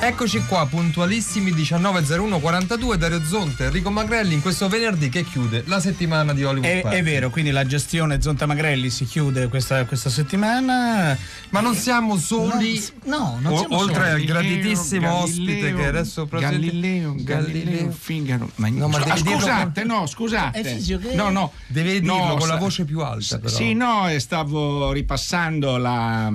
Eccoci qua, puntualissimi 19.01.42 Dario Zonte, Enrico Magrelli in questo venerdì che chiude la settimana di Hollywood È, Party. è vero, quindi la gestione Zonta Magrelli si chiude questa, questa settimana. Ma non siamo soli, No, non o- siamo oltre soli. al graditissimo ospite che adesso presenta- Galileo, Galileo Fingaro. Ma, No, ma Ah, devi dirlo scusate, con- no, scusate. Che- No, no. Deve dirlo No, con la voce più alta però. Sì, no, e stavo ripassando la,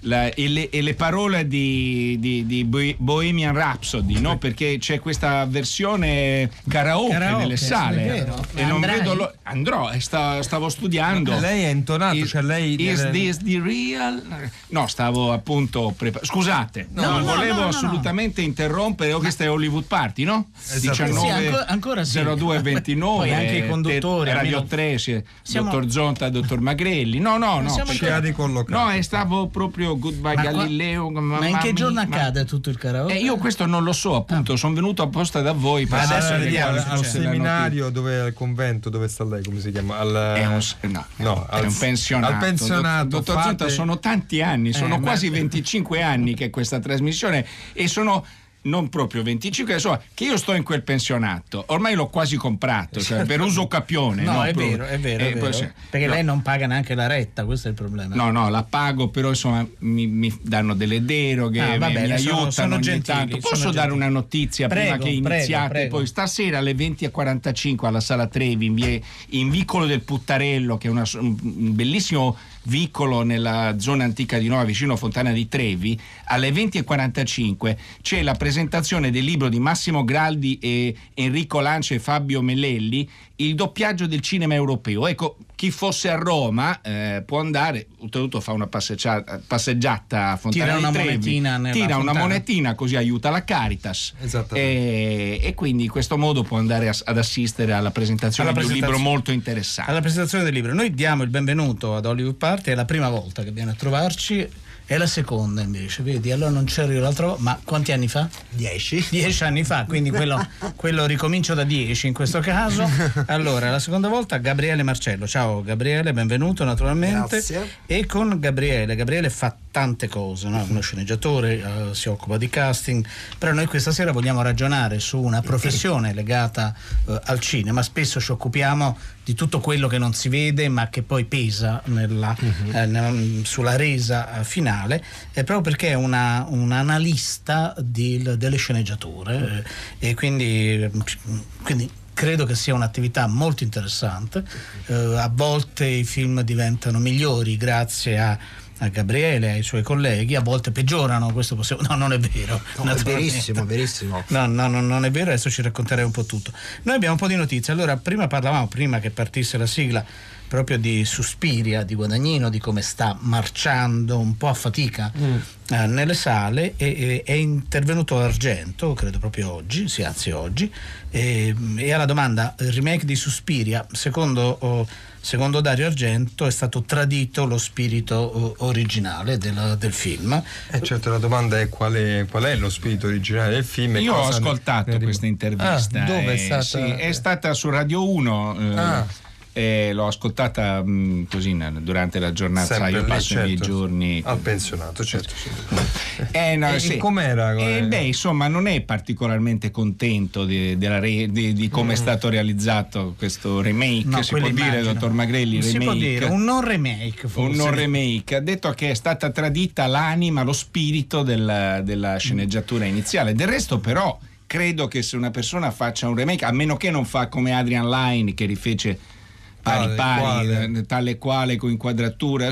la- e, le, e le parole di, di- di Bo- Bohemian Rhapsody, no? Perché c'è questa versione karaoke, Karaoke, nelle sale. E non Andrai? vedo lo- andrò, e sta- stavo studiando. Lei è intonato, Is, cioè lei is deve- this the real? No, stavo appunto preparando. Scusate, No, non no, volevo no, no, assolutamente interrompere. Oh, questa è Hollywood Party, no? Esatto. Sì, ancora- ancora sì. 02 29 Poi anche i eh, conduttori, te- Radio almeno- 3, sì, Siamo- dottor Zonta, dottor Magrelli. No, no, no. siamo perché- Ci ha ricollocato. No, e stavo proprio Goodbye Ma qua- Galileo. Ma in che giorno accade tutto il karaoke? Eh, io questo non lo so, appunto, sono venuto apposta da voi Ma adesso adesso vediamo al, al seminario dove al convento dove sta lei come si chiama al. È un, no, no, è al- un pensionato. al pensionato Dottor fate- Zonta, sono tanti anni, sono Eh, ma- quasi 25 anni che questa trasmissione e sono non proprio 25, insomma, che io sto in quel pensionato. Ormai l'ho quasi comprato, cioè per uso capione. No, è Proprio. vero, è vero, Eh, è poi vero. se- Perché no. lei non paga neanche la retta, questo è il problema. No, no, la pago, però insomma mi, mi danno delle deroghe, Ah, va mi, mi sono- aiutano sono ogni gentili, tanto. Posso sono dare gentili. una notizia prima Prego, che prego, iniziate? prego. Poi stasera alle 20.45 alla Sala Trevi in, vie- in Vicolo del Puttarello, che è una- un un bellissimo vicolo nella zona antica di Nova, vicino a Fontana di Trevi, alle 20.45 c'è la presentazione del libro di Massimo Graldi e Enrico Lance e Fabio Melelli, il doppiaggio del cinema europeo. Ecco, chi fosse a Roma eh, può andare, oltretutto fa una passeggiata, passeggiata a Fontana Tira di una Trevi, monetina nella tira una fontana. monetina così aiuta la Caritas Esattamente. e, e quindi in questo modo può andare a- ad assistere alla presentazione Alla di un libro molto interessante. Alla presentazione del libro. Noi diamo il benvenuto ad Hollywood Party, è la prima volta che viene a trovarci, è la seconda invece, vedi? Allora non c'ero io l'altra volta, ma quanti anni fa? Dieci. Dieci anni fa, quindi quello, quello ricomincio da dieci in questo caso. Allora, la seconda volta Gabriele Marcello. Ciao Gabriele, benvenuto naturalmente. Grazie. E con Gabriele, Gabriele fa tante cose, no? uno sceneggiatore, eh, si occupa di casting, però noi questa sera vogliamo ragionare su una professione legata eh, al cinema, spesso ci occupiamo di tutto quello che non si vede ma che poi pesa nella, eh, nella- sulla resa eh, finale, eh, proprio perché è una, un analista di- delle sceneggiature eh, e quindi, quindi credo che sia un'attività molto interessante. Eh, a volte i film diventano migliori grazie a, a Gabriele e ai suoi colleghi, a volte peggiorano, questo possiamo... No, non è vero. No, è verissimo, verissimo. No, no, no, non è vero, adesso ci racconterei un po' tutto. Noi abbiamo un po' di notizie. Allora, prima parlavamo, prima che partisse la sigla, proprio di Suspiria, di Guadagnino, di come sta marciando un po' a fatica eh, nelle sale e, e- è intervenuto Argento, credo proprio oggi, sì, anzi oggi, e, e alla domanda, il remake di Suspiria, secondo... oh, Secondo Dario Argento è stato tradito lo spirito oh, originale del, del film. Eh, certo, la domanda è qual, è qual è lo spirito originale del film. e Io ho ascoltato ne questa intervista. Ah, dove è eh, stata? sì, è stata su Radio 1. eh, Ah. e l'ho ascoltata mh, così n- durante la giornata, Sempre io passo i miei certo. giorni. Al pensionato, certo. sì. Eh, no, E- sì. com'era? Eh, beh, insomma, non è particolarmente contento di, re- di- di come è stato realizzato questo remake. No, si può quello dire, immagino. dottor Magrelli? Si remake. può dire, un non remake forse. un non remake. Ha detto che è stata tradita l'anima, lo spirito della, della sceneggiatura iniziale. Del resto, però, credo che se una persona faccia un remake, a meno che non fa come Adrian Line che rifece pari pari, quale. tale quale con inquadratura.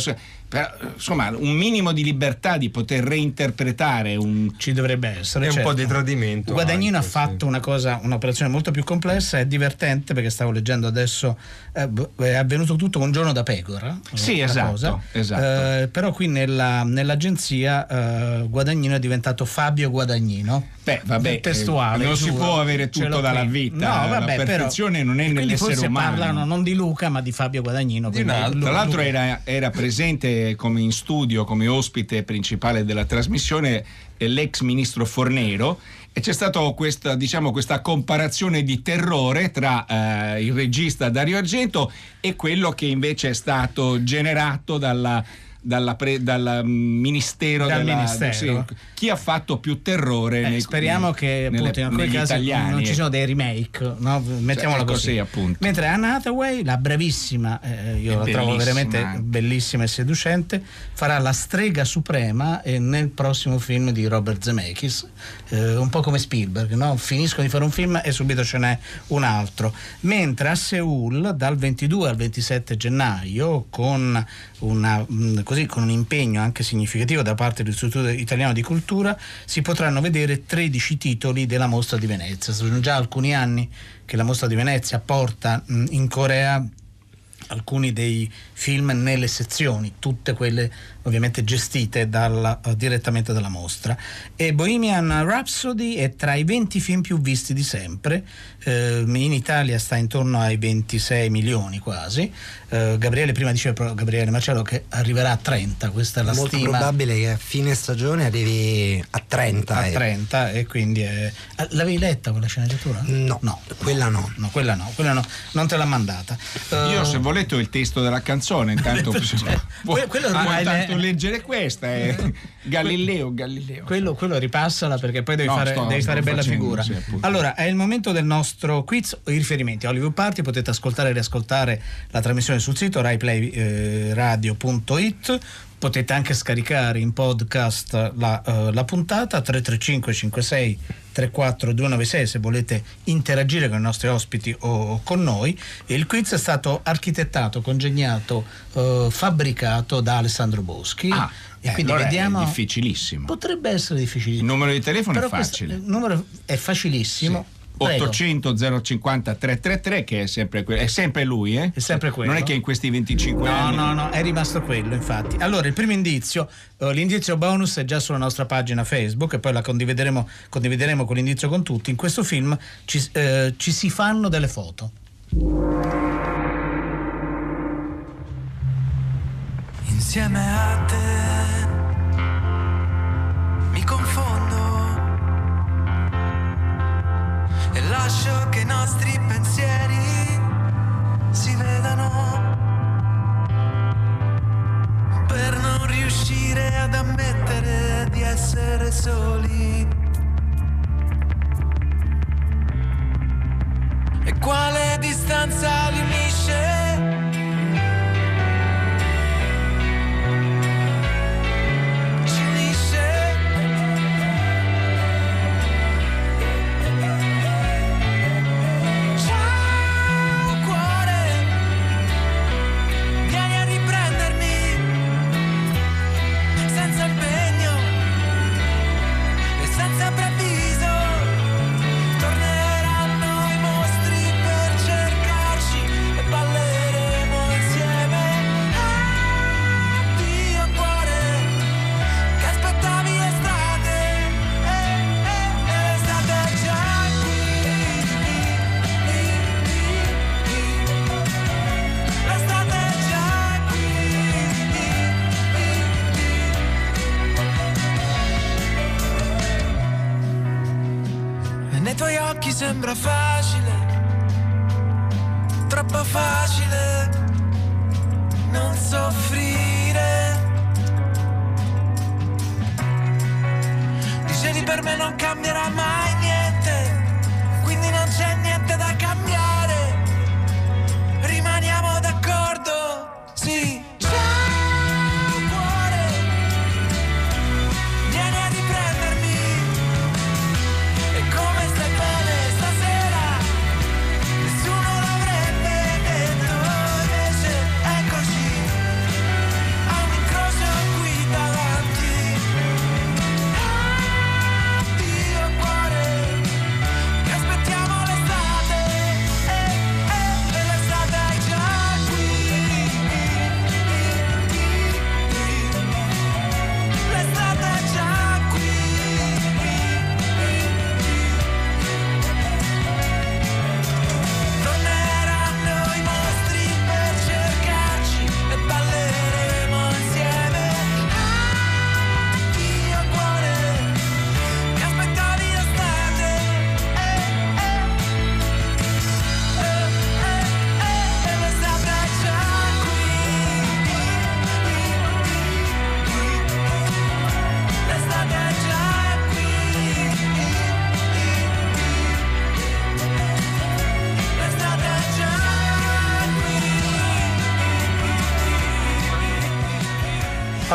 Però, insomma, un minimo di libertà di poter reinterpretare un. Ci dovrebbe essere. È un certo. po' di tradimento. Guadagnino anche, ha fatto una cosa, un'operazione molto più complessa, è divertente perché stavo leggendo adesso, eh, b- è avvenuto tutto un giorno da pecora. Sì, esatto, cosa. esatto. Eh, però qui nella- nell'agenzia eh, Guadagnino è diventato Fabio Guadagnino. Beh, vabbè, testuale. eh, non si può avere tutto dalla vita. No, vabbè, la perfezione non è nell'essere forse umano. parlano non di Luca ma di Fabio Guadagnino. Di un Tra l'altro era, era presente come in studio, come ospite principale della trasmissione, l'ex ministro Fornero e c'è stata questa, diciamo, questa comparazione di terrore tra eh, il regista Dario Argento e quello che invece è stato generato dalla dalla pre, dal ministero, dal della, ministero. Sì, chi ha fatto più terrore eh, nei, speriamo che nelle, appunto, in alcuni casi italiani, non ci sono dei remake no? mettiamola cioè, così. così appunto. mentre Anna Hathaway la bravissima eh, io È la trovo veramente bellissima. bellissima e seducente farà la strega suprema eh, nel prossimo film di Robert Zemeckis eh, un po' come Spielberg no? finiscono di fare un film e subito ce n'è un altro mentre a Seoul dal 22 al 27 gennaio con una, mh, così, con un impegno anche significativo da parte dell'Istituto Italiano di Cultura si potranno vedere 13 titoli della Mostra di Venezia. Sono già alcuni anni che la Mostra di Venezia porta mh, in Corea alcuni dei film nelle sezioni, tutte quelle ovviamente gestite dalla, uh, direttamente dalla mostra. E Bohemian Rhapsody è tra i 20 film più visti di sempre, eh, in Italia sta intorno ai 26 milioni quasi. Eh, Gabriele prima diceva Gabriele Marcello che arriverà a 30, questa è la Molto stima. probabile che a fine stagione arrivi a 30. A eh. 30 e quindi è... Ah, l'avevi letta quella sceneggiatura? No, no, quella no. No, quella no, quella no, non te l'ha mandata. Io Eh, se volete ho il testo della canzone, intanto Cioè, quello ah, ormai intanto è- leggere questa è Galileo, Galileo. Quello, quello ripassala perché poi devi No, fare, sto- devi fare bella facendo, figura. sì, allora, è il momento del nostro quiz. I riferimenti a Hollywood Party potete ascoltare e riascoltare la trasmissione sul sito raiplayradio.it. Potete anche scaricare in podcast la, eh, la puntata 335 56 34 296 se volete interagire con i nostri ospiti o con noi. Il quiz è stato architettato, congegnato, eh, fabbricato da Alessandro Boschi. Ah, e eh, quindi allora vediamo. è difficilissimo. Potrebbe essere difficilissimo. Il numero di telefono Però è facile. questo- il numero è facilissimo. Prego. 800 050 333 che è sempre, que- è sempre lui, eh? È sempre quello. Non è che in questi 25 No, anni no, no, è rimasto quello, infatti. Allora, il primo indizio, eh, l'indizio bonus è già sulla nostra pagina Facebook e poi la condivideremo, condivideremo con l'indizio con tutti. In questo film ci, eh, ci si fanno delle foto. Insieme a te lascio che i nostri pensieri si vedano per non riuscire ad ammettere di essere soli. E quale distanza li sembra facile troppo facile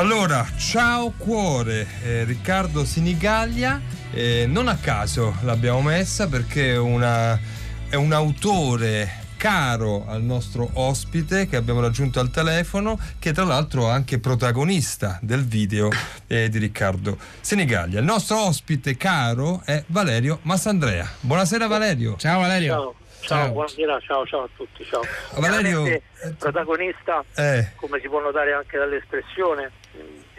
Allora, ciao cuore, eh, Riccardo Sinigaglia, eh, non a caso l'abbiamo messa perché è, una- è un autore caro al nostro ospite che abbiamo raggiunto al telefono, che tra l'altro è anche protagonista del video eh, di Riccardo Sinigaglia. Il nostro ospite caro è Valerio Massandrea. Buonasera Valerio. Ciao Valerio. Ciao, ciao, buonasera, ciao, ciao a tutti, ciao. Valerio, Chiaramente, protagonista, Eh, come si può notare anche dall'espressione,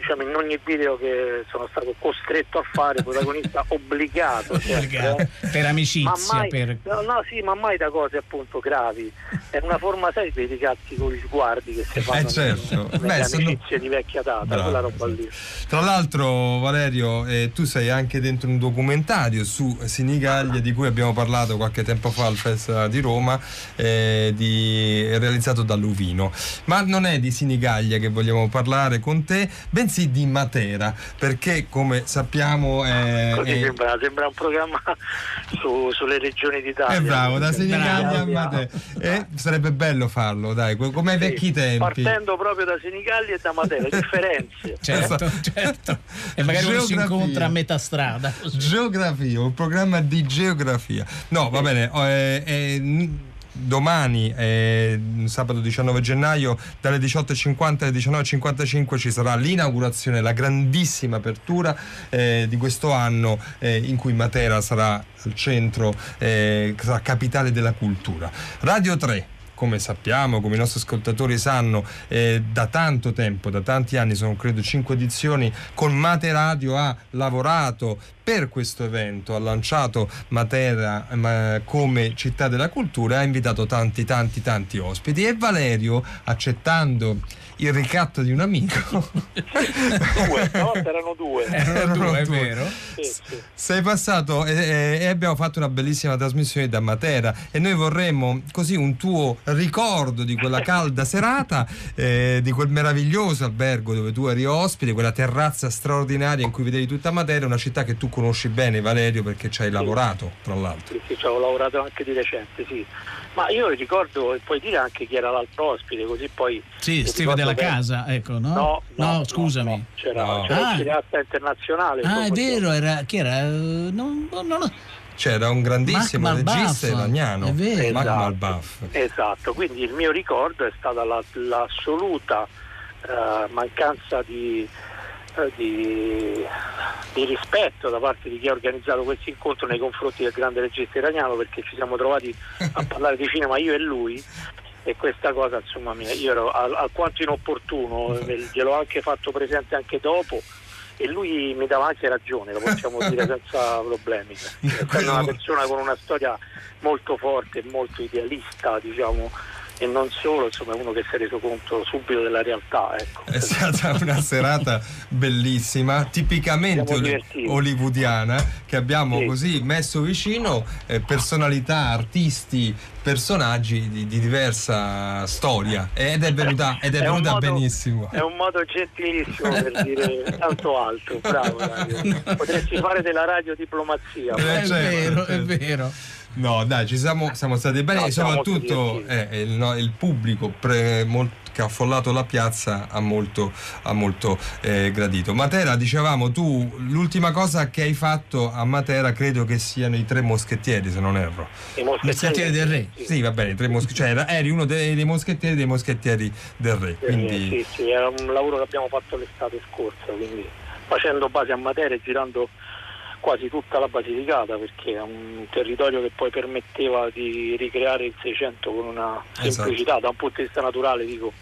diciamo in ogni video che sono stato costretto a fare, protagonista obbligato. Obbligato. eh. Per Ma amicizia, mai, per... no, no, sì, ma mai da cose appunto gravi. È una forma sai dei ricatti con gli sguardi che si fanno certo. nelle Beh, sono- amicizie di vecchia data, Bravo, quella roba lì. Tra l'altro, Valerio, eh, tu sei anche dentro un documentario su Sinigaglia di cui abbiamo parlato qualche tempo fa al Festival di Roma, eh, di- realizzato da Luvino. Ma non è di Sinigaglia che vogliamo parlare con te, bensì di Matera, perché come sappiamo è. Così è- sembra, sembra un programma su- sulle regioni d'Italia. è bravo, da Sinigaglia a. Matera. E sarebbe bello farlo, dai, co- come ai Sì, vecchi tempi. Partendo proprio da Senigalli e da Matera, differenze. Certo, certo. E magari uno si Geografia. incontra a metà strada. Geografia, un programma di geografia. No, va bene. eh, eh, n- Domani, eh, sabato 19 gennaio, dalle 18.50 alle 19.55 ci sarà l'inaugurazione, la grandissima apertura eh, di questo anno eh, in cui Matera sarà al centro, eh, sarà capitale della cultura. Radio 3 come sappiamo, come i nostri ascoltatori sanno, eh, da tanto tempo, da tanti anni, sono credo cinque edizioni, con Mate Radio ha lavorato per questo evento, ha lanciato Matera eh, come città della cultura e ha invitato tanti, tanti, tanti ospiti. E Valerio, accettando il ricatto di un amico, Due, stavolta erano due. Erano due, è vero. Sì, sì. sei passato e, e- e abbiamo fatto una bellissima trasmissione da Matera e noi vorremmo così un tuo ricordo di quella calda serata, eh, di quel meraviglioso albergo dove tu eri ospite, quella terrazza straordinaria in cui vedevi tutta Matera, una città che tu conosci bene Valerio perché ci hai lavorato tra l'altro. Sì, sì, ci avevo lavorato anche di recente, sì. Ma io ricordo, e puoi dire anche chi era l'altro ospite, così poi... Sì, Steve della bene. casa, ecco, no? No, no, scusami. no, c'era, No. c'era Ah. il cineasta internazionale. Ah, è vero, era, chi era? Non, non, non- C'era un grandissimo regista iraniano, È vero. Mark Esatto. Esatto, quindi il mio ricordo è stata la- l'assoluta eh, mancanza di, eh, di- di rispetto da parte di chi ha organizzato questo incontro nei confronti del grande regista iraniano perché ci siamo trovati a parlare di cinema io e lui e questa cosa insomma io ero al- alquanto inopportuno, eh, gliel'ho anche fatto presente anche dopo e lui mi dava anche ragione, lo possiamo dire senza problemi. Essendo una persona con una storia molto forte, molto idealista, diciamo, e non solo, insomma, è uno che si è reso conto subito della realtà. Ecco. È stata una serata bellissima, tipicamente divertiti. hollywoodiana, che abbiamo Sì. così messo vicino eh, personalità, artisti, personaggi di, di diversa storia ed è venuta, ed è È venuta modo- benissimo. È un modo gentilissimo per dire tanto altro, bravo Dario. Potresti fare della radiodiplomazia. Eh, È certo, vero, è certo. vero. No, dai, ci siamo, siamo stati bene No, e molto soprattutto eh, il, no, il pubblico pre- mol- che ha affollato la piazza ha molto, ha molto eh, gradito. Matera, dicevamo, tu l'ultima cosa che hai fatto a Matera credo che siano i tre moschettieri, se non erro. I Moschettieri del re. Sì, va bene, i tre mosche- cioè eri uno dei, dei moschettieri dei moschettieri del re. Eh, Quindi Sì, sì, era un lavoro che abbiamo fatto l'estate scorsa, quindi facendo base a Matera e girando quasi tutta la Basilicata perché è un territorio che poi permetteva di ricreare il 600 con una Esatto. semplicità, da un punto di vista naturale dico,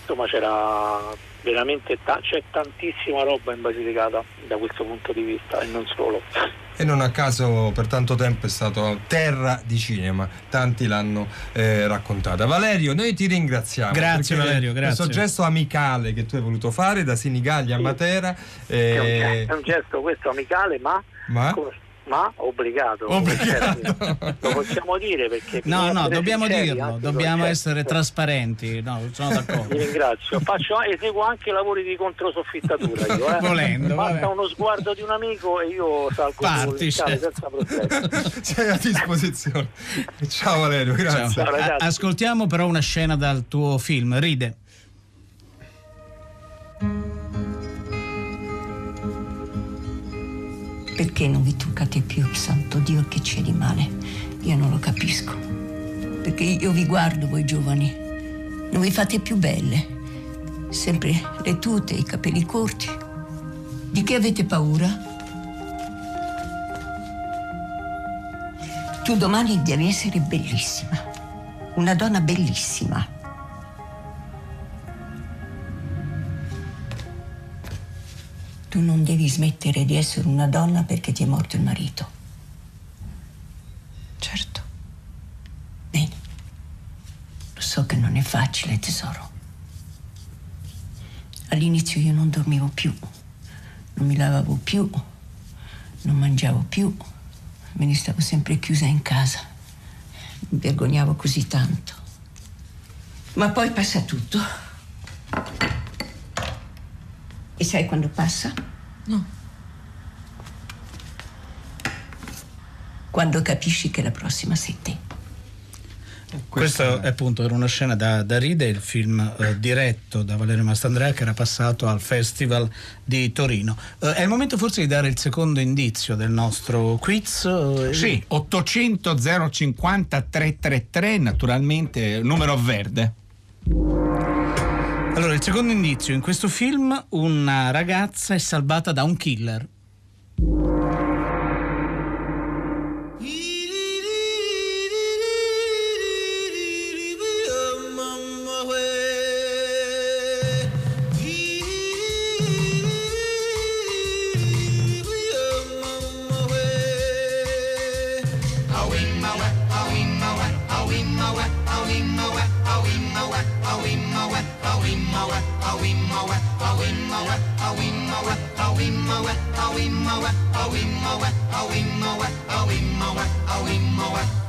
insomma c'era veramente ta- c'è tantissima roba in Basilicata da questo punto di vista e non solo. E non a caso per tanto tempo è stato terra di cinema, tanti l'hanno eh, raccontata. Valerio, noi ti ringraziamo. Grazie, Valerio, grazie. Questo gesto amicale che tu hai voluto fare da Sinigaglia a. Matera. È, un, eh, è un gesto questo amicale ma, ma? Ma obbligato. Obbligato. Lo possiamo dire perché... No, no, dobbiamo dirlo, dobbiamo il essere gesto. trasparenti. No, sono Vi d'accordo. ringrazio. Faccio, eseguo anche lavori di controsoffittatura io, eh. Volendo, Basta vabbè. uno sguardo di un amico e io salgo Parti, certo. senza problemi. Sei a disposizione. Ciao Valerio, grazie. Ciao. Ciao, Ascoltiamo però una scena dal tuo film, Ride. Perché non vi toccate più, santo Dio, che c'è di male? Io non lo capisco. Perché io vi guardo, voi giovani. Non vi fate più belle. Sempre le tute, i capelli corti. Di che avete paura? Tu domani devi essere bellissima. Una donna bellissima. Tu non devi smettere di essere una donna perché ti è morto il marito. Certo. Bene. Lo so che non è facile, tesoro. All'inizio io non dormivo più, non mi lavavo più, non mangiavo più, me ne stavo sempre chiusa in casa. Mi vergognavo così tanto. Ma poi passa tutto. E sai quando passa? No. Quando capisci che la prossima sei te. Questo è appunto era una scena da, da ridere, il film eh, diretto da Valerio Mastandrea che era passato al Festival di Torino. Eh, è il momento forse di dare il secondo indizio del nostro quiz. eh, Sì, 800 050 333, naturalmente numero verde. Allora, il secondo indizio, in questo film una ragazza è salvata da un killer. mow, a wee mow, a wee mow, a wee mow, a wee mow, a wee.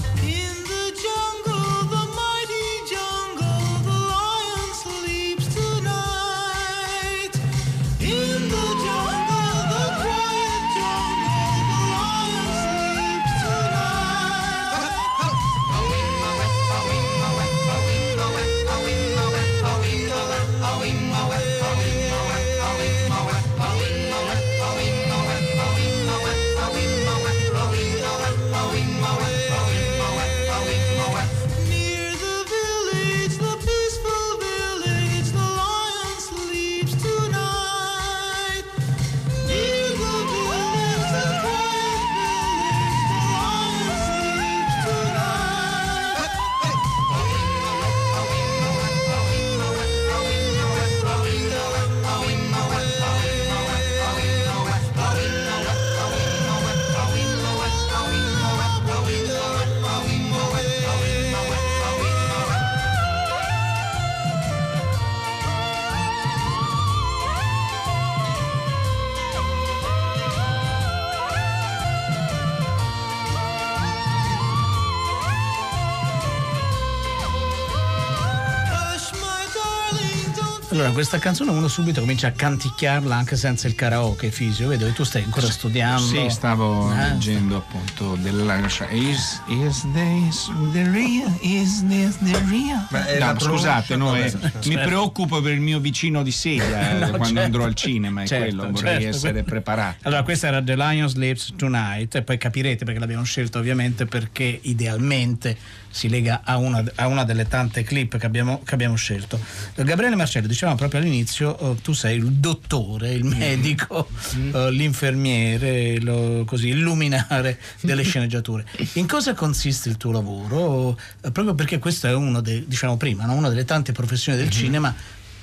Allora, questa canzone uno subito comincia a canticchiarla anche senza il karaoke fisio, vedo che tu stai ancora studiando. Sì, stavo Eh, leggendo appunto della is, is this the real? Is this the real? Ma è No, scusate, no, eh, vabbè, certo. mi preoccupo per il mio vicino di sedia eh, No, quando certo. andrò al cinema, è Certo, quello, vorrei certo. essere preparato. Allora, questa era The Lion Sleeps Tonight e poi capirete perché l'abbiamo scelta ovviamente perché idealmente si lega a una, a una delle tante clip che abbiamo, che abbiamo scelto. Gabriele Marcello, dicevamo proprio all'inizio, eh, tu sei il dottore, il medico, eh, l'infermiere, lo- così, il luminare delle sceneggiature. In cosa consiste il tuo lavoro? Eh, proprio perché questo è uno dei, diciamo prima, no? una delle tante professioni del cinema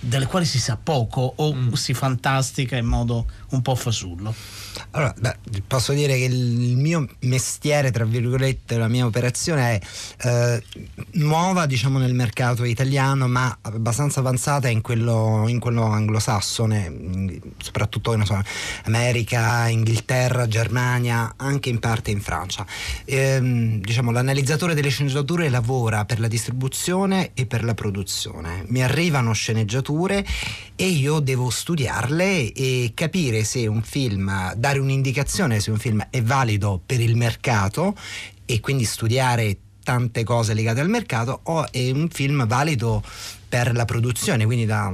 delle quali si sa poco o si fantastica in modo un po' fasullo. Allora, beh, posso dire che il mio mestiere, tra virgolette, la mia operazione è eh, nuova, diciamo, nel mercato italiano, ma abbastanza avanzata in quello, in quello anglosassone, soprattutto non so, America, Inghilterra, Germania, anche in parte in Francia. Ehm, diciamo, l'analizzatore delle sceneggiature lavora per la distribuzione e per la produzione. Mi arrivano sceneggiature e io devo studiarle e capire se un film, dare un'indicazione se un film è valido per il mercato e quindi studiare tante cose legate al mercato o è un film valido per la produzione, quindi da,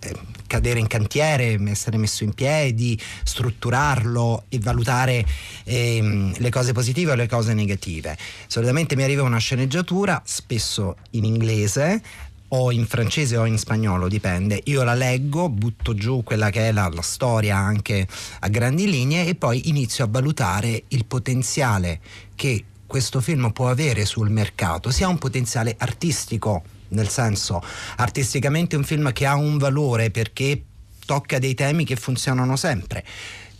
eh, cadere in cantiere, essere messo in piedi, strutturarlo e valutare ehm, le cose positive o le cose negative. Solitamente mi arriva una sceneggiatura, spesso in inglese, o in francese o in spagnolo, dipende. Io la leggo, butto giù quella che è la, la, storia anche a grandi linee e poi inizio a valutare il potenziale che questo film può avere sul mercato, sia un potenziale artistico, nel senso artisticamente un film che ha un valore perché tocca dei temi che funzionano sempre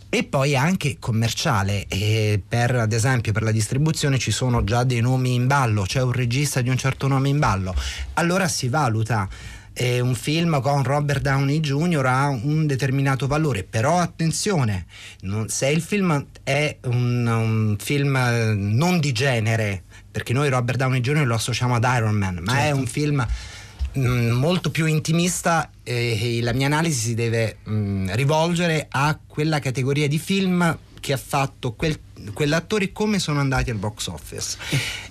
e poi anche commerciale e per ad esempio per la distribuzione ci sono già dei nomi in ballo c'è un regista di un certo nome in ballo allora si valuta eh, un film con Robert Downey Jr. ha un determinato valore però attenzione non, se il film è un, un, film non di genere perché noi Robert Downey Jr. lo associamo ad Iron Man ma certo. è un film molto più intimista e la mia analisi si deve mh, rivolgere a quella categoria di film che ha fatto quel, quell'attore come sono andati al box office.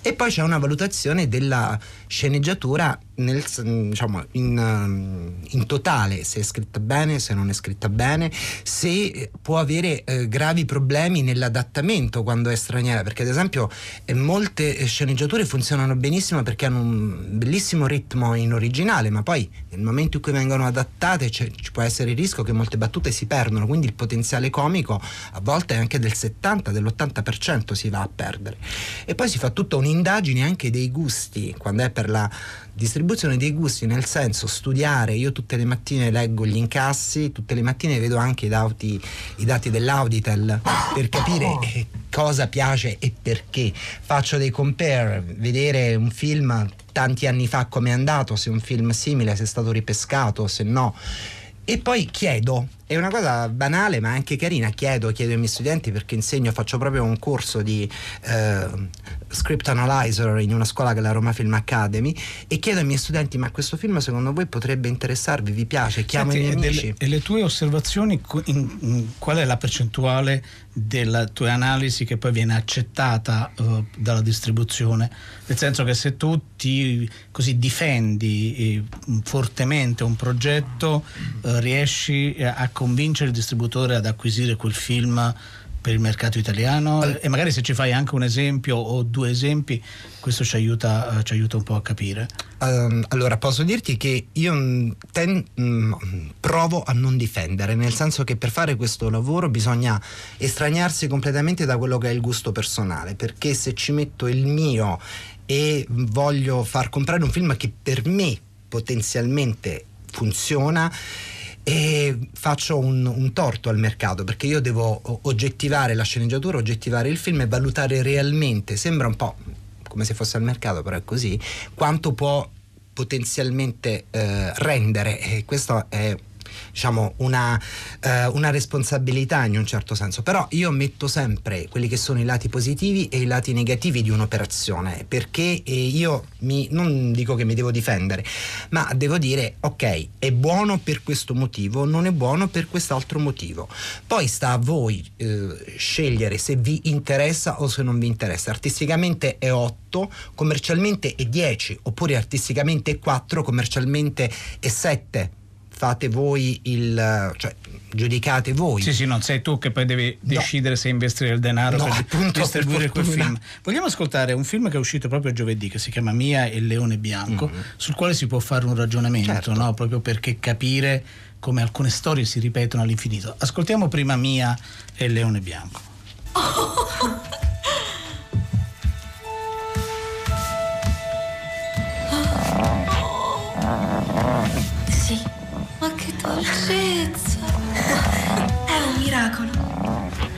E poi c'è una valutazione della sceneggiatura nel, diciamo, in, in, totale, se è scritta bene, se non è scritta bene, se può avere eh, gravi problemi nell'adattamento quando è straniera, perché ad esempio eh, molte sceneggiature funzionano benissimo perché hanno un bellissimo ritmo in originale, ma poi nel momento in cui vengono adattate ci può essere il rischio che molte battute si perdono, quindi il potenziale comico a volte è anche del 70, dell'80% si va a perdere. E poi si fa tutta un'indagine anche dei gusti, quando è per la distribuzione dei gusti nel senso studiare. Io tutte le mattine leggo gli incassi tutte le mattine vedo anche i dati, i dati dell'Auditel per capire eh, cosa piace e perché. Faccio dei compare vedere un film tanti anni fa come è andato se un film simile se è stato ripescato se no. E poi chiedo è una cosa banale ma anche carina, chiedo, chiedo ai miei studenti perché insegno, faccio proprio un corso di eh, script analyzer in una scuola che è la Roma Film Academy e chiedo ai miei studenti ma questo film secondo voi potrebbe interessarvi, vi piace, chiamo Senti, i miei amici. Delle, e le tue osservazioni, in, in, qual è la percentuale della tua analisi che poi viene accettata uh, dalla distribuzione? Nel senso che se tu ti così difendi eh, fortemente un progetto, uh, riesci a convincere il distributore ad acquisire quel film per il mercato italiano? E magari se ci fai anche un esempio o due esempi questo ci aiuta, ci aiuta un po' a capire. Um, allora posso dirti che io ten, um, provo a non difendere nel senso che per fare questo lavoro bisogna estraniarsi completamente da quello che è il gusto personale perché se ci metto il mio e voglio far comprare un film che per me potenzialmente funziona e faccio un, un, torto al mercato perché io devo oggettivare la sceneggiatura, oggettivare il film e valutare realmente, sembra un po' come se fosse al mercato, però è così, quanto può potenzialmente eh, rendere e questo è diciamo, una, eh, una, responsabilità in un certo senso, però io metto sempre quelli che sono i lati positivi e i lati negativi di un'operazione, perché eh, io mi, non dico che mi devo difendere, ma devo dire ok, è buono per questo motivo, non è buono per quest'altro motivo. Poi sta a voi eh, scegliere se vi interessa o se non vi interessa. Artisticamente è 8, commercialmente è 10, oppure artisticamente è 4, commercialmente è 7 fate voi il cioè giudicate voi. Sì, sì, non sei tu che poi devi no. decidere se investire il denaro no, per appunto, distribuire per quel film. Vogliamo ascoltare un film che è uscito proprio giovedì che si chiama Mia e il leone bianco, mm-hmm. sul quale si può fare un ragionamento, certo. no? proprio perché capire come alcune storie si ripetono all'infinito. Ascoltiamo prima Mia e il leone bianco. Oh. dolcezza! È un miracolo.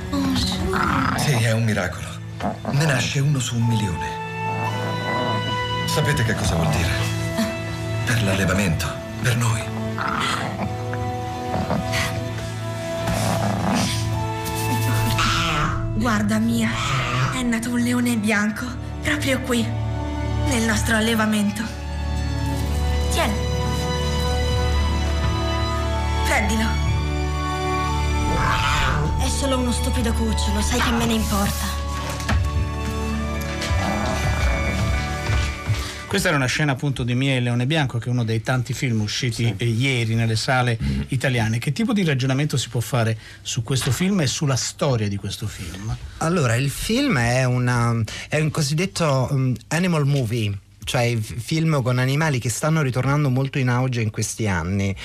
Bonjour. Sì, è un miracolo. Ne nasce uno su un milione. Sapete che cosa vuol dire? Per l'allevamento, per noi. Guarda, Mia, è nato un leone bianco proprio qui, nel nostro allevamento. Prendilo. È solo uno stupido cucciolo, sai che me ne importa. Questa era una scena appunto di Mie e Leone Bianco, che è uno dei tanti film usciti eh, ieri nelle sale italiane. Che tipo di ragionamento si può fare su questo film e sulla storia di questo film? Allora, il film è, una, è un cosiddetto um, animal movie cioè film con animali che stanno ritornando molto in auge in questi anni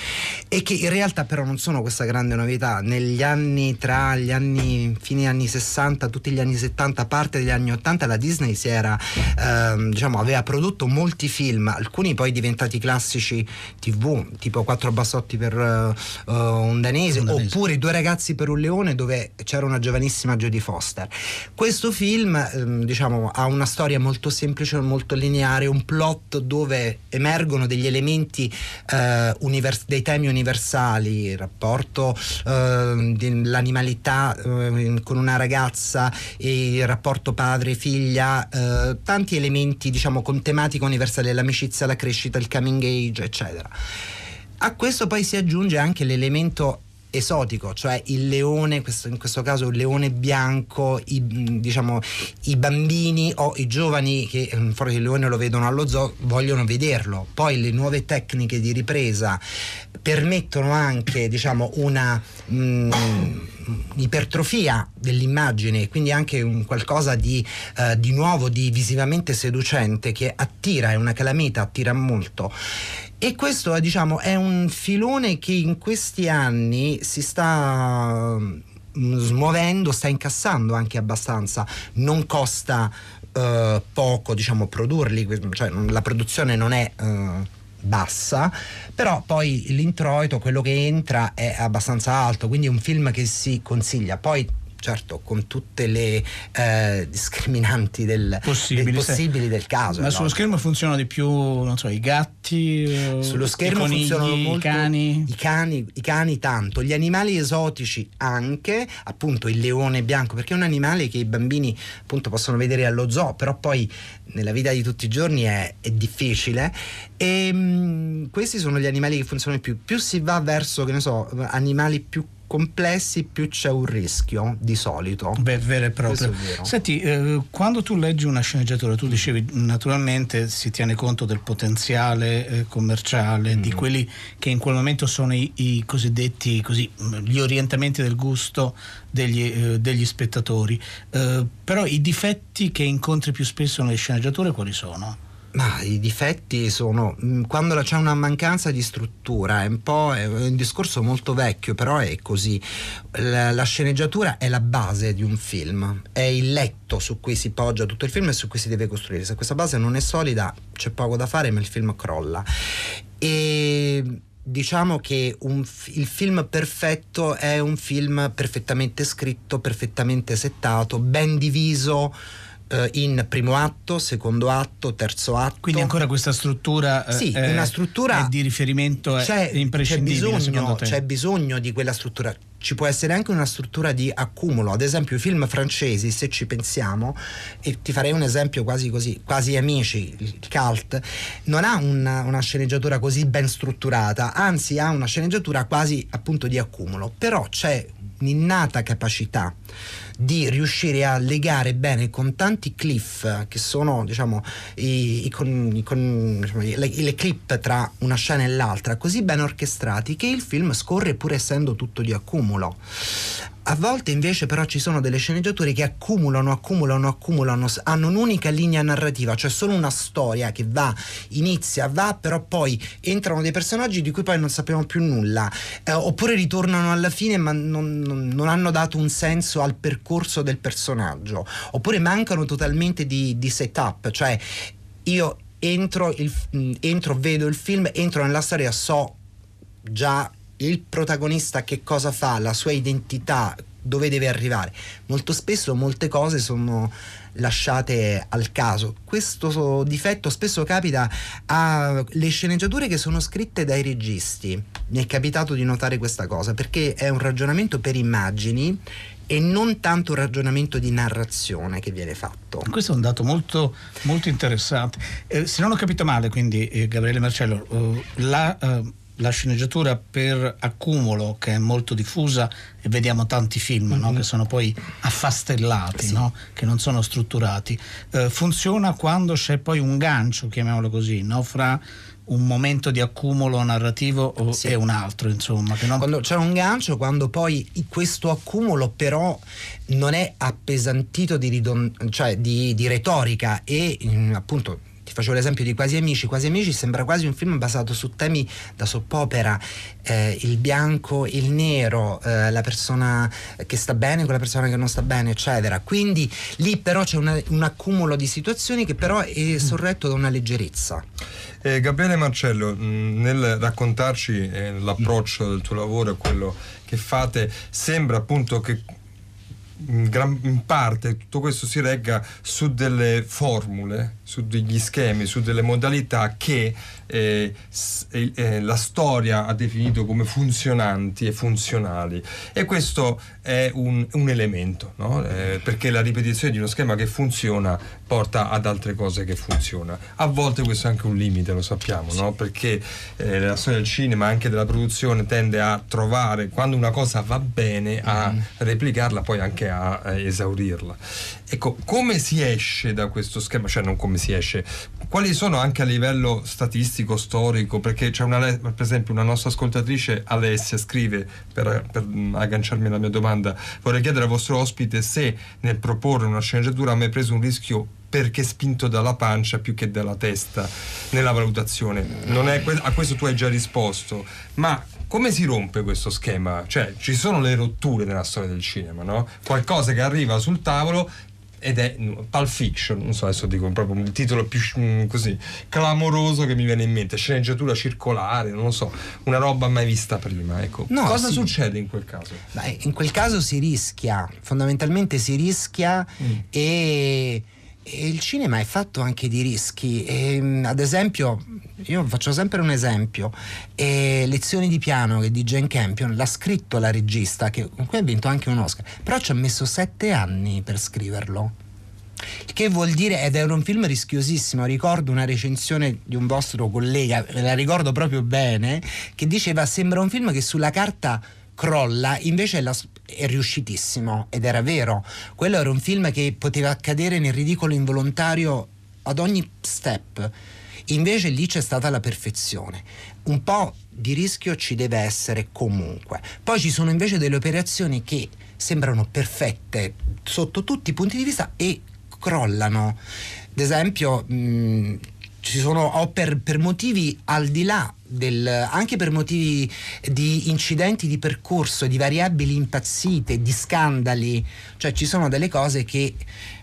e che in realtà però non sono questa grande novità. Negli anni tra gli anni fine anni 60, tutti gli anni 70, parte degli anni 80 la Disney si era ehm, diciamo aveva prodotto molti film, alcuni poi diventati classici TV, tipo Quattro bassotti per uh, un, danese, un danese oppure Due ragazzi per un leone dove c'era una giovanissima Jodie Foster. Questo film ehm, diciamo ha una storia molto semplice, molto lineare un plot dove emergono degli elementi eh, univers- dei temi universali, il rapporto eh, dell'animalità eh, con una ragazza, il rapporto padre-figlia, eh, tanti elementi diciamo con tematica universale, l'amicizia, la crescita, il coming age, eccetera. A questo poi si aggiunge anche l'elemento esotico, cioè il leone, in questo caso il leone bianco, i, diciamo, i bambini o i giovani che mm, fuori il leone lo vedono allo zoo vogliono vederlo. Poi le nuove tecniche di ripresa permettono anche diciamo, una mh, mm, ipertrofia dell'immagine, quindi anche un qualcosa di, uh, di nuovo, di visivamente seducente che attira, è una calamita, attira molto. E questo diciamo, è un filone che in questi anni si sta mm, smuovendo, sta incassando anche abbastanza, non costa uh, poco diciamo, produrli, cioè la produzione non è... Uh, bassa, però poi l'introito, quello che entra è abbastanza alto, quindi è un film che si consiglia. Poi certo con tutte le eh, discriminanti del, possibili, del, possibili del caso. Ma no? sullo schermo funzionano di più, non so, i gatti, eh, sullo schermo i conigli, funzionano molto i cani. I cani, i cani tanto, gli animali esotici anche, appunto il leone bianco, perché è un animale che i bambini appunto possono vedere allo zoo, però poi nella vita di tutti i giorni è, è difficile e mh, mm, questi sono gli animali che funzionano di più. Più si va verso, che ne so, animali più complessi più c'è un rischio di solito. Beh, vero e proprio. Senti, eh, quando tu leggi una sceneggiatura, tu dicevi naturalmente si tiene conto del potenziale eh, commerciale, mm. di quelli che in quel momento sono i, i cosiddetti così, gli orientamenti del gusto degli, eh, degli spettatori. Eh, però i difetti che incontri più spesso nelle sceneggiature quali sono? Ma i difetti sono mm, quando c'è una mancanza di struttura, è un po' è un discorso molto vecchio, però è così. La, la, sceneggiatura è la base di un film, è il letto su cui si poggia tutto il film e su cui si deve costruire. Se questa base non è solida, c'è poco da fare, ma il film crolla. E diciamo che un, il film perfetto è un film perfettamente scritto, perfettamente settato, ben diviso eh, in primo atto, secondo atto, terzo atto. Quindi ancora questa struttura, eh, sì, una struttura di riferimento c'è, imprescindibile. C'è bisogno, c'è bisogno di quella struttura ci può essere anche una struttura di accumulo, ad esempio i film francesi, se ci pensiamo, e ti farei un esempio quasi così, quasi amici, il cult, non ha una, una sceneggiatura così ben strutturata, anzi ha una sceneggiatura quasi appunto di accumulo, però c'è un'innata capacità di riuscire a legare bene con tanti cliff che sono diciamo, i, i, con, i, con, diciamo, le, le, clip tra una scena e l'altra così ben orchestrati che il film scorre pur essendo tutto di accumulo a volte invece però ci sono delle sceneggiature che accumulano, accumulano, accumulano, hanno un'unica linea narrativa, cioè solo una storia che va, inizia, va, però poi entrano dei personaggi di cui poi non sappiamo più nulla, eh, oppure ritornano alla fine ma non, non, non, hanno dato un senso al percorso del personaggio, oppure mancano totalmente di, di setup, cioè io entro, il, entro, vedo il film, entro nella storia, so già il protagonista che cosa fa, la sua identità, dove deve arrivare. Molto spesso molte cose sono lasciate al caso. Questo difetto spesso capita alle sceneggiature che sono scritte dai registi. Mi è capitato di notare questa cosa perché è un ragionamento per immagini e non tanto un ragionamento di narrazione che viene fatto. Questo è un dato molto, molto interessante. Eh, se non ho capito male, quindi, eh, Gabriele Marcello, eh, la eh, la sceneggiatura per accumulo che è molto diffusa e vediamo tanti film no? che sono poi affastellati, no? che non sono strutturati, eh, funziona quando c'è poi un gancio, chiamiamolo così, no? fra un momento di accumulo narrativo o- Sì. e un altro, insomma. Non... Quando c'è un gancio, quando poi questo accumulo però non è appesantito di, ridon- cioè di, di retorica e mm, appunto facevo l'esempio di Quasi Amici, Quasi Amici sembra quasi un film basato su temi da soppopera, eh, il bianco, il nero, eh, la persona che sta bene con la persona che non sta bene, eccetera. Quindi lì però c'è una- un accumulo di situazioni che però è sorretto da una leggerezza. Eh, Gabriele Marcello, mh, nel raccontarci eh, l'approccio del tuo lavoro e quello che fate, sembra appunto che in, gran, parte tutto questo si regga su delle formule, su degli schemi, su delle modalità che eh, eh, eh, la storia ha definito come funzionanti e funzionali. E questo è un, un elemento, no? Eh, perché la ripetizione di uno schema che funziona porta ad altre cose che funzionano. A volte questo è anche un limite, lo sappiamo, no? perché eh, la storia del cinema, anche della produzione, tende a trovare, quando una cosa va bene, a replicarla, poi anche a eh, esaurirla. Ecco, come si esce da questo schema? Cioè, non come si esce, quali sono anche a livello statistico, storico? Perché c'è una, per esempio, una nostra ascoltatrice, Alessia, scrive per, per agganciarmi alla mia domanda: vorrei chiedere al vostro ospite se nel proporre una sceneggiatura ha mai preso un rischio perché spinto dalla pancia più che dalla testa nella valutazione. È a questo tu hai già risposto, ma come si rompe questo schema? Cioè, ci sono le rotture nella storia del cinema, no? Qualcosa che arriva sul tavolo ed è mm, Pulp Fiction, non so, adesso dico proprio un titolo più mm, così clamoroso che mi viene in mente, sceneggiatura circolare, non lo so, una roba mai vista prima, ecco. No, Cosa sì. succede in quel caso? Beh, in quel caso si rischia, fondamentalmente si rischia Mm. e, e il cinema è fatto anche di rischi. E, mm, ad esempio, io faccio sempre un esempio, e Lezioni di piano che di Jane Campion l'ha scritto la regista, che con cui ha vinto anche un Oscar, però ci ha messo sette anni per scriverlo. Che vuol dire, ed era un film rischiosissimo, ricordo una recensione di un vostro collega, la ricordo proprio bene, che diceva sembra un film che sulla carta crolla, invece è, la- è riuscitissimo ed era vero. Quello era un film che poteva accadere nel ridicolo involontario ad ogni step. Invece lì c'è stata la perfezione. Un po' di rischio ci deve essere comunque. Poi ci sono invece delle operazioni che sembrano perfette sotto tutti i punti di vista e crollano. Ad esempio, mh, ci sono o per, per motivi al di là del, anche per motivi di incidenti di percorso, di variabili impazzite, di scandali, cioè ci sono delle cose che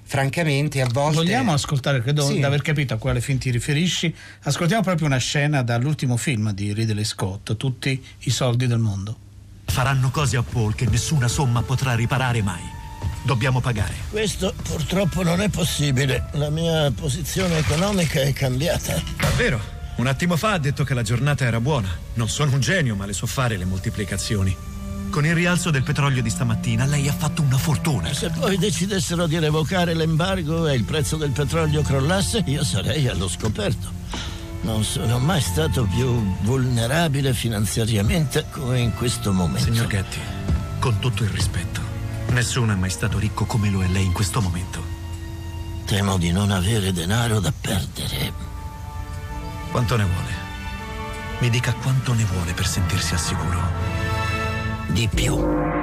francamente a volte Vogliamo ascoltare, credo Sì. di aver capito a quale film ti riferisci, ascoltiamo proprio una scena dall'ultimo film di Ridley Scott, Tutti i soldi del mondo. Faranno cose a Paul che nessuna somma potrà riparare mai. Dobbiamo pagare. Questo purtroppo non è possibile. La mia posizione economica è cambiata. Davvero? Un attimo fa ha detto che la giornata era buona. Non sono un genio, ma le so fare le moltiplicazioni. Con il rialzo del petrolio di stamattina lei ha fatto una fortuna. Se poi decidessero di revocare l'embargo e il prezzo del petrolio crollasse, io sarei allo scoperto. Non sono mai stato più vulnerabile finanziariamente come in questo momento. Signor Getty, con tutto il rispetto, nessuno è mai stato ricco come lo è lei in questo momento. Temo di non avere denaro da perdere. Quanto ne vuole? Mi dica quanto ne vuole per sentirsi al sicuro. Di più.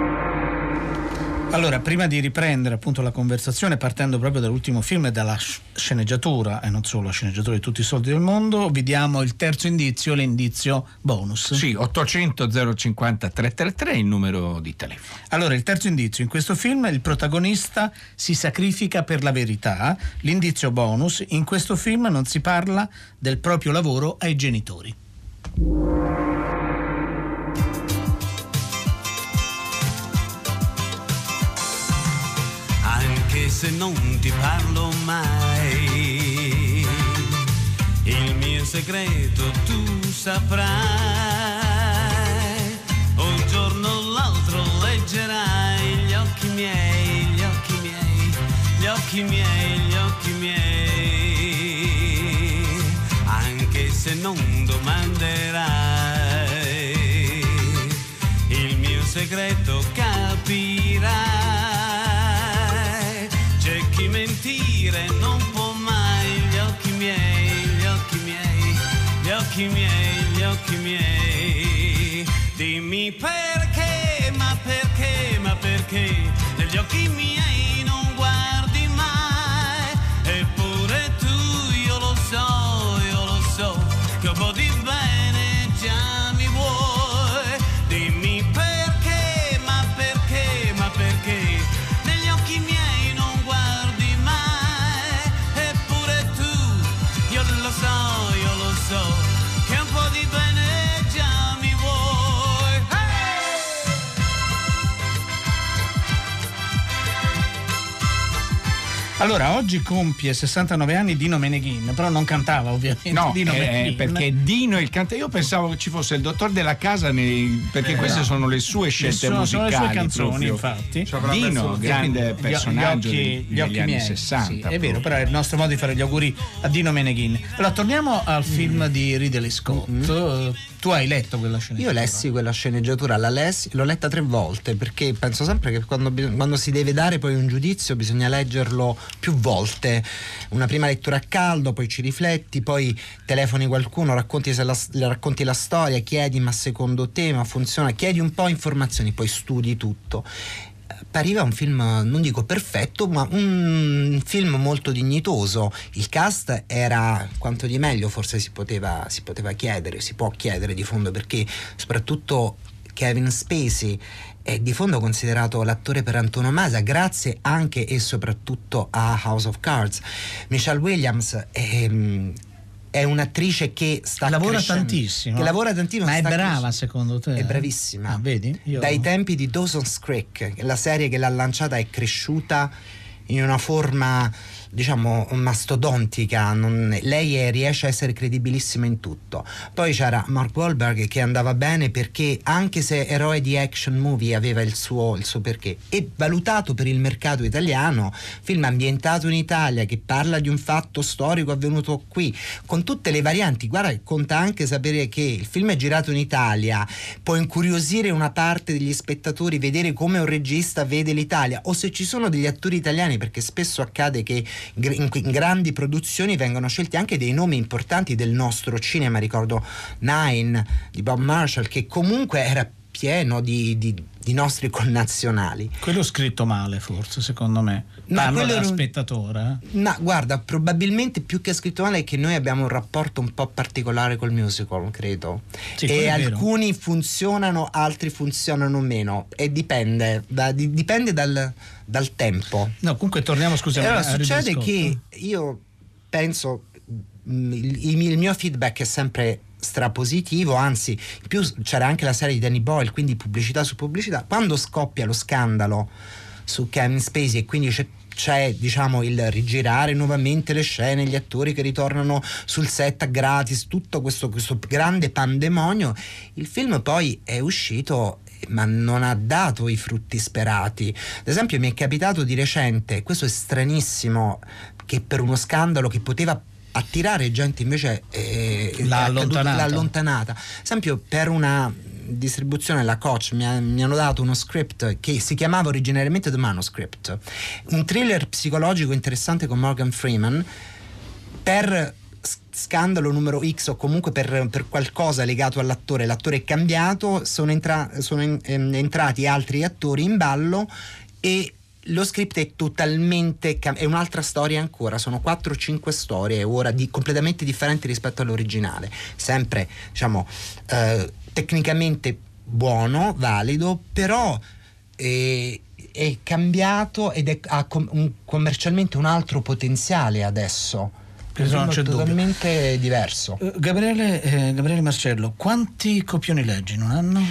Allora, prima di riprendere appunto la conversazione, partendo proprio dall'ultimo film e dalla sc- sceneggiatura, e non solo la sceneggiatura di tutti i soldi del mondo, vi diamo il terzo indizio, l'indizio bonus. Sì, 800 050 333 il numero di telefono. Allora, il terzo indizio, in questo film il protagonista si sacrifica per la verità. L'indizio bonus, in questo film non si parla del proprio lavoro ai genitori. Se non ti parlo mai. Il mio segreto tu saprai. Un giorno o l'altro leggerai gli occhi miei, gli occhi miei, gli occhi miei, gli occhi miei. Anche se non domanderai. segreto occhi miei, gli occhi miei. Dimmi perché, ma perché, ma perché negli occhi miei Allora, oggi compie 69 anni Dino Meneghin, però non cantava ovviamente. No, Dino eh, Meneghin. perché Dino è il cantante. Io pensavo che ci fosse il dottor della casa, nei- perché Eh, queste no. sono le sue scelte Sono- sono musicali. le sue canzoni, proprio. infatti. Dino, grande Gli- personaggio gli occhi, degli, gli occhi degli anni miei. 60. Sì, è vero, però è il nostro modo di fare gli auguri a Dino Meneghin. Allora, torniamo al film di Ridley Scott. Eh, Tu hai letto quella scena? Io lessi quella sceneggiatura, la lessi- l'ho letta tre volte perché penso sempre che quando, quando si deve dare poi un giudizio bisogna leggerlo più volte. Una prima lettura a caldo, poi ci rifletti, poi telefoni qualcuno, racconti, la, racconti la storia, chiedi ma secondo te ma funziona, chiedi un po' informazioni, poi studi tutto. Pariva un film, non dico perfetto, ma un film molto dignitoso. Il cast era quanto di meglio, forse si poteva, si poteva chiedere, si può chiedere di fondo, perché soprattutto Kevin Spacey è di fondo considerato l'attore per antonomasia, grazie anche e soprattutto a House of Cards. Michelle Williams è, è un'attrice che sta Lavora crescendo, tantissimo. Che lavora tantissimo. Ma è brava crescendo. secondo te? È bravissima. Ah, vedi? Io- Dai tempi di Dawson's Creek, la serie che l'ha lanciata è cresciuta in una forma diciamo mastodontica non- lei è- riesce a essere credibilissima in tutto. Poi c'era Mark Wahlberg che andava bene perché anche se eroe di action movie aveva il suo, il suo perché e valutato per il mercato italiano film ambientato in Italia che parla di un fatto storico avvenuto qui con tutte le varianti. Guarda conta anche sapere che il film è girato in Italia può incuriosire una parte degli spettatori vedere come un regista vede l'Italia o se ci sono degli attori italiani perché spesso accade che in, in grandi produzioni vengono scelti anche dei nomi importanti del nostro cinema ricordo Nine di Bob Marshall che comunque era pieno di, di- di nostri connazionali Quello scritto male, forse, secondo me. Parlo quello da spettatore. eh. No, guarda, probabilmente più che scritto male è che noi abbiamo un rapporto un po' particolare col musical, credo. Sì, e alcuni funzionano, altri funzionano meno. E dipende, da- di- dipende dal, dal tempo. No, comunque torniamo, scusami. Allora succede che io penso mh, il, il mio feedback è sempre strapositivo, anzi, in più c'era anche la serie di Danny Boyle, quindi pubblicità su pubblicità. Quando scoppia lo scandalo su Kevin Spacey e quindi c'è c'è diciamo il rigirare nuovamente le scene, gli attori che ritornano sul set gratis, tutto questo, questo grande pandemonio. Il film poi è uscito ma non ha dato i frutti sperati. Ad esempio mi è capitato di recente, questo è stranissimo, che per uno scandalo che poteva attirare gente invece eh, L'ha allontanata. l'ha allontanata. Ad esempio per una distribuzione la coach mi, ha- mi hanno dato uno script che si chiamava originariamente The Manuscript un thriller psicologico interessante con Morgan Freeman per scandalo numero X o comunque per, per qualcosa legato all'attore. L'attore è cambiato sono, entra- sono en- ehm, entrati altri attori in ballo e lo script è totalmente cam- è un'altra storia ancora. Sono 4 o 5 storie ora di, completamente differenti rispetto all'originale. Sempre diciamo eh, tecnicamente buono valido però eh, è cambiato ed è- ha com- un- commercialmente un altro potenziale adesso Questo non c'è film dubbio. totalmente diverso Eh, Gabriele, eh, Gabriele Marcello, quanti copioni leggi in un anno?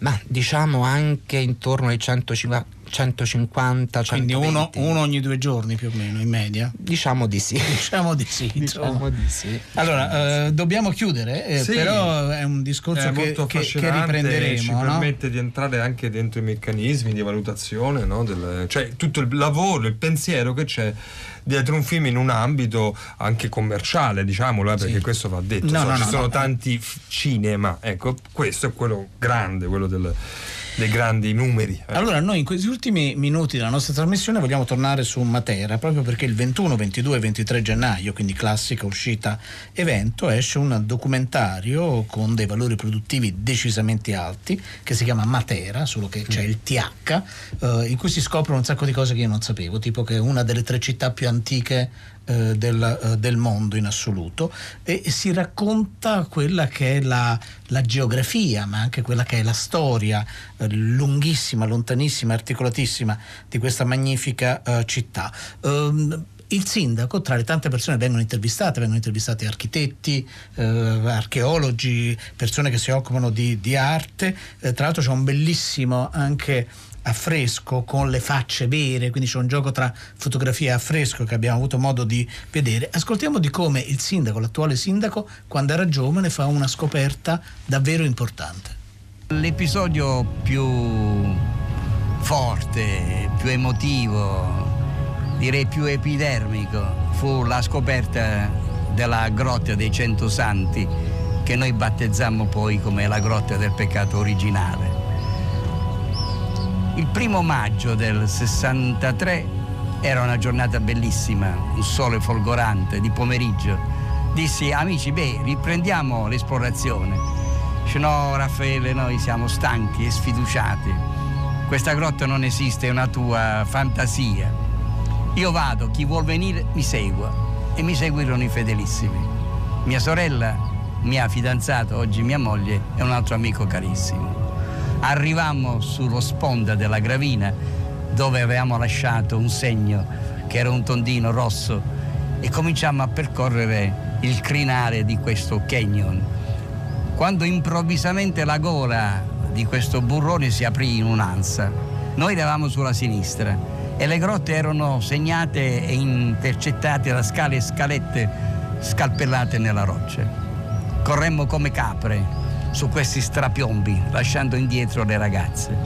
ma diciamo anche intorno ai 150 150 Quindi uno, 120. uno ogni due giorni più o meno, in media. diciamo di sì Diciamo di sì. diciamo di sì Allora, eh, dobbiamo chiudere, eh, Sì. però è un discorso è che, molto che- che riprenderemo. ci no? permette di entrare anche dentro i meccanismi di valutazione no? del- cioè tutto il lavoro il pensiero che c'è dietro un film in un ambito anche commerciale diciamolo eh, perché questo va detto No, no, ci no, sono no. tanti f- cinema ecco questo è quello grande quello del dei grandi numeri. Allora, noi in questi ultimi minuti della nostra trasmissione vogliamo tornare su Matera, proprio perché il 21, 22 e 23 gennaio, quindi classica uscita evento, esce un documentario con dei valori produttivi decisamente alti, che si chiama Matera, solo che c'è il TH, eh, in cui si scoprono un sacco di cose che io non sapevo, tipo che è una delle tre città più antiche eh, del, eh, del mondo in assoluto e, e si racconta quella che è la, la geografia, ma anche quella che è la storia eh, lunghissima, lontanissima, articolatissima di questa magnifica eh, città. Ehm, il sindaco, tra le tante persone che vengono intervistate, vengono intervistati architetti, eh, archeologi, persone che si occupano di, di arte, eh, tra l'altro c'è un bellissimo anche affresco con le facce vere, quindi c'è un gioco tra fotografia e affresco che abbiamo avuto modo di vedere. Ascoltiamo di come il sindaco, l'attuale sindaco, quando era giovane fa una scoperta davvero importante. L'episodio più forte, più emotivo, direi più epidermico, fu la scoperta della grotta dei Cento Santi, che noi battezzammo poi come la grotta del peccato originale. Il primo maggio del 63 era una giornata bellissima, un sole folgorante di pomeriggio. Dissi, amici, beh, riprendiamo l'esplorazione. Dice, no, Raffaele, noi siamo stanchi e sfiduciati. Questa grotta non esiste, è una tua fantasia. Io vado, chi vuol venire mi segua. E mi seguirono i fedelissimi. Mia sorella, mia fidanzata, oggi mia moglie, e un altro amico carissimo. Arrivammo sullo sponda della gravina dove avevamo lasciato un segno che era un tondino rosso e cominciamo a percorrere il crinale di questo canyon. Quando improvvisamente la gola di questo burrone si aprì in un'ansa, noi eravamo sulla sinistra e le grotte erano segnate e intercettate da scale e scalette scalpellate nella roccia. Corremmo come capre su questi strapiombi, lasciando indietro le ragazze.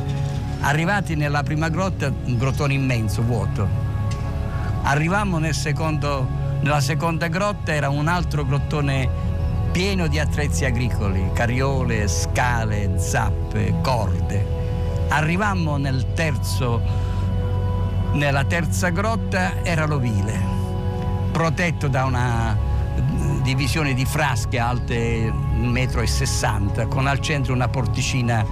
Arrivati nella prima grotta, un grottone immenso, vuoto. Arrivammo nel secondo, nella seconda grotta, era un altro grottone pieno di attrezzi agricoli, carriole, scale, zappe, corde. Arrivammo nel terzo, nella terza grotta, era l'ovile, protetto da una divisione di frasche alte 1,60 m, con al centro una porticina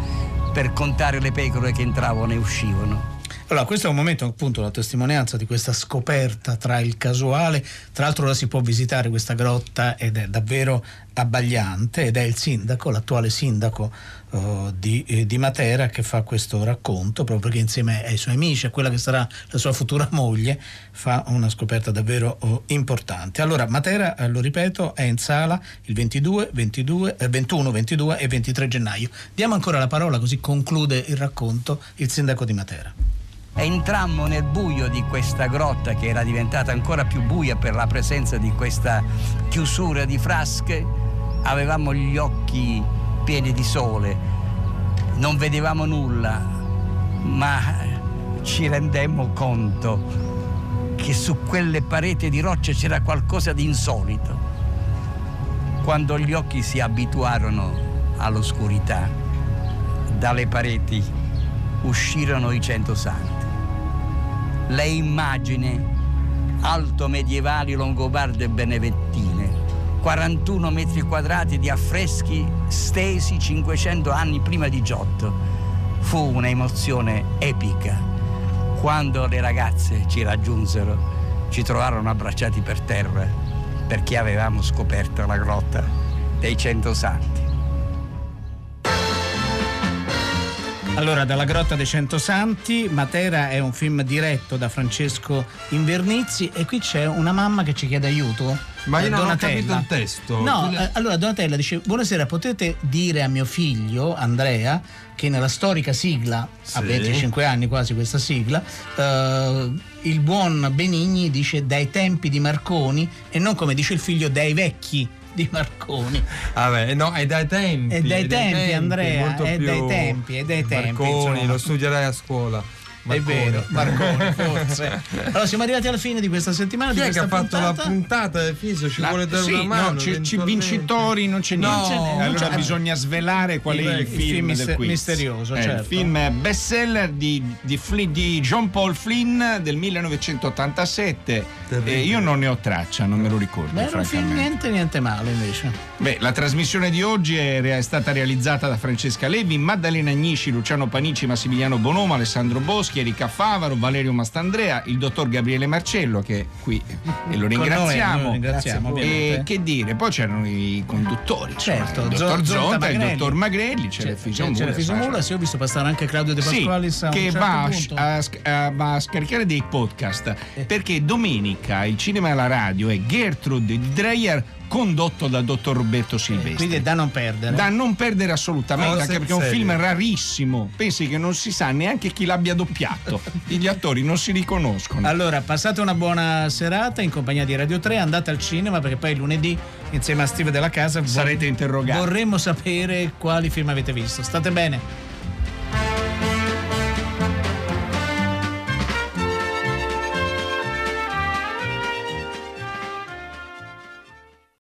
per contare le pecore che entravano e uscivano. Allora, questo è un momento appunto la testimonianza di questa scoperta tra il casuale, tra l'altro ora si può visitare questa grotta ed è davvero abbagliante ed è il sindaco, l'attuale sindaco uh, di, eh, di, Matera che fa questo racconto proprio perché insieme ai suoi amici, a quella che sarà la sua futura moglie, fa una scoperta davvero uh, importante. Allora, Matera, eh, lo ripeto, è in sala il 22, 22, eh, 21, 22 e 23 gennaio. Diamo ancora la parola così conclude il racconto il sindaco di Matera. Entrammo nel buio di questa grotta che era diventata ancora più buia per la presenza di questa chiusura di frasche. Avevamo gli occhi pieni di sole, non vedevamo nulla, ma ci rendemmo conto che su quelle pareti di roccia c'era qualcosa di insolito. Quando gli occhi si abituarono all'oscurità, dalle pareti uscirono i cento santi le immagini alto medievali longobarde e benedettine, 41 metri quadrati di affreschi stesi 500 anni prima di Giotto. Fu un'emozione epica. Quando le ragazze ci raggiunsero, ci trovarono abbracciati per terra perché avevamo scoperto la grotta dei Cento Santi. Allora, dalla Grotta dei Cento Santi, Matera è un film diretto da Francesco Invernizzi e qui c'è una mamma che ci chiede aiuto. Ma io Eh, non ho Donatella. capito il testo. No, Tu- eh, allora Donatella dice: Buonasera, potete dire a mio figlio Andrea che nella storica sigla, a Sì. 25 anni quasi questa sigla, eh, il buon Benigni dice dai tempi di Marconi e non come dice il figlio dai vecchi di Marconi. Vabbè, no, è dai tempi. È dai tempi, Andrea, è più dai tempi, è dai tempi, Marconi, insomma. lo studierai a scuola. È vero, Marconi forse. Allora siamo arrivati alla fine di questa settimana. Chi di è che questa ha fatto puntata. la puntata del Fiso? Ci La- vuole dare sì, una mano? no, c'è, c'è eventualmente? vincitori, non c'è No, niente. allora c'è- bisogna svelare qual è Il- il, il film, film del mister- quiz. misterioso, È certo. Il film bestseller di, di, Fli- di John Paul Flynn del 1987. E io non ne ho traccia, non me lo ricordo. Beh, era un film niente, niente male invece. Beh, la trasmissione di oggi è, è stata realizzata da Francesca Levi, Maddalena Agnisci, Luciano Panici, Massimiliano Bonomo, Alessandro Boschi, Erika Favaro, Valerio Mastandrea, il dottor Gabriele Marcello che qui e lo Con noi, ringraziamo. noi ringraziamo, e che dire, poi c'erano i conduttori, Certo, il dottor Zonta il dottor Magrelli, c'è, il Fisomula, sì, ho visto passare anche Claudio De sì, Pasqualis a un che certo va, a, a a- va a scaricare dei podcast perché domenica il cinema e la radio è Gertrude di Dreyer condotto dal dottor Roberto Silvestri. Quindi è da non perdere. Da non perdere assolutamente, anche perché è un film rarissimo. Pensi che non si sa neanche chi l'abbia doppiato. Gli attori non si riconoscono. Allora, passate una buona serata in compagnia di Radio 3, andate al cinema perché poi lunedì insieme a Steve della casa Sarete interrogati. Vorremmo sapere quali film avete visto. State bene.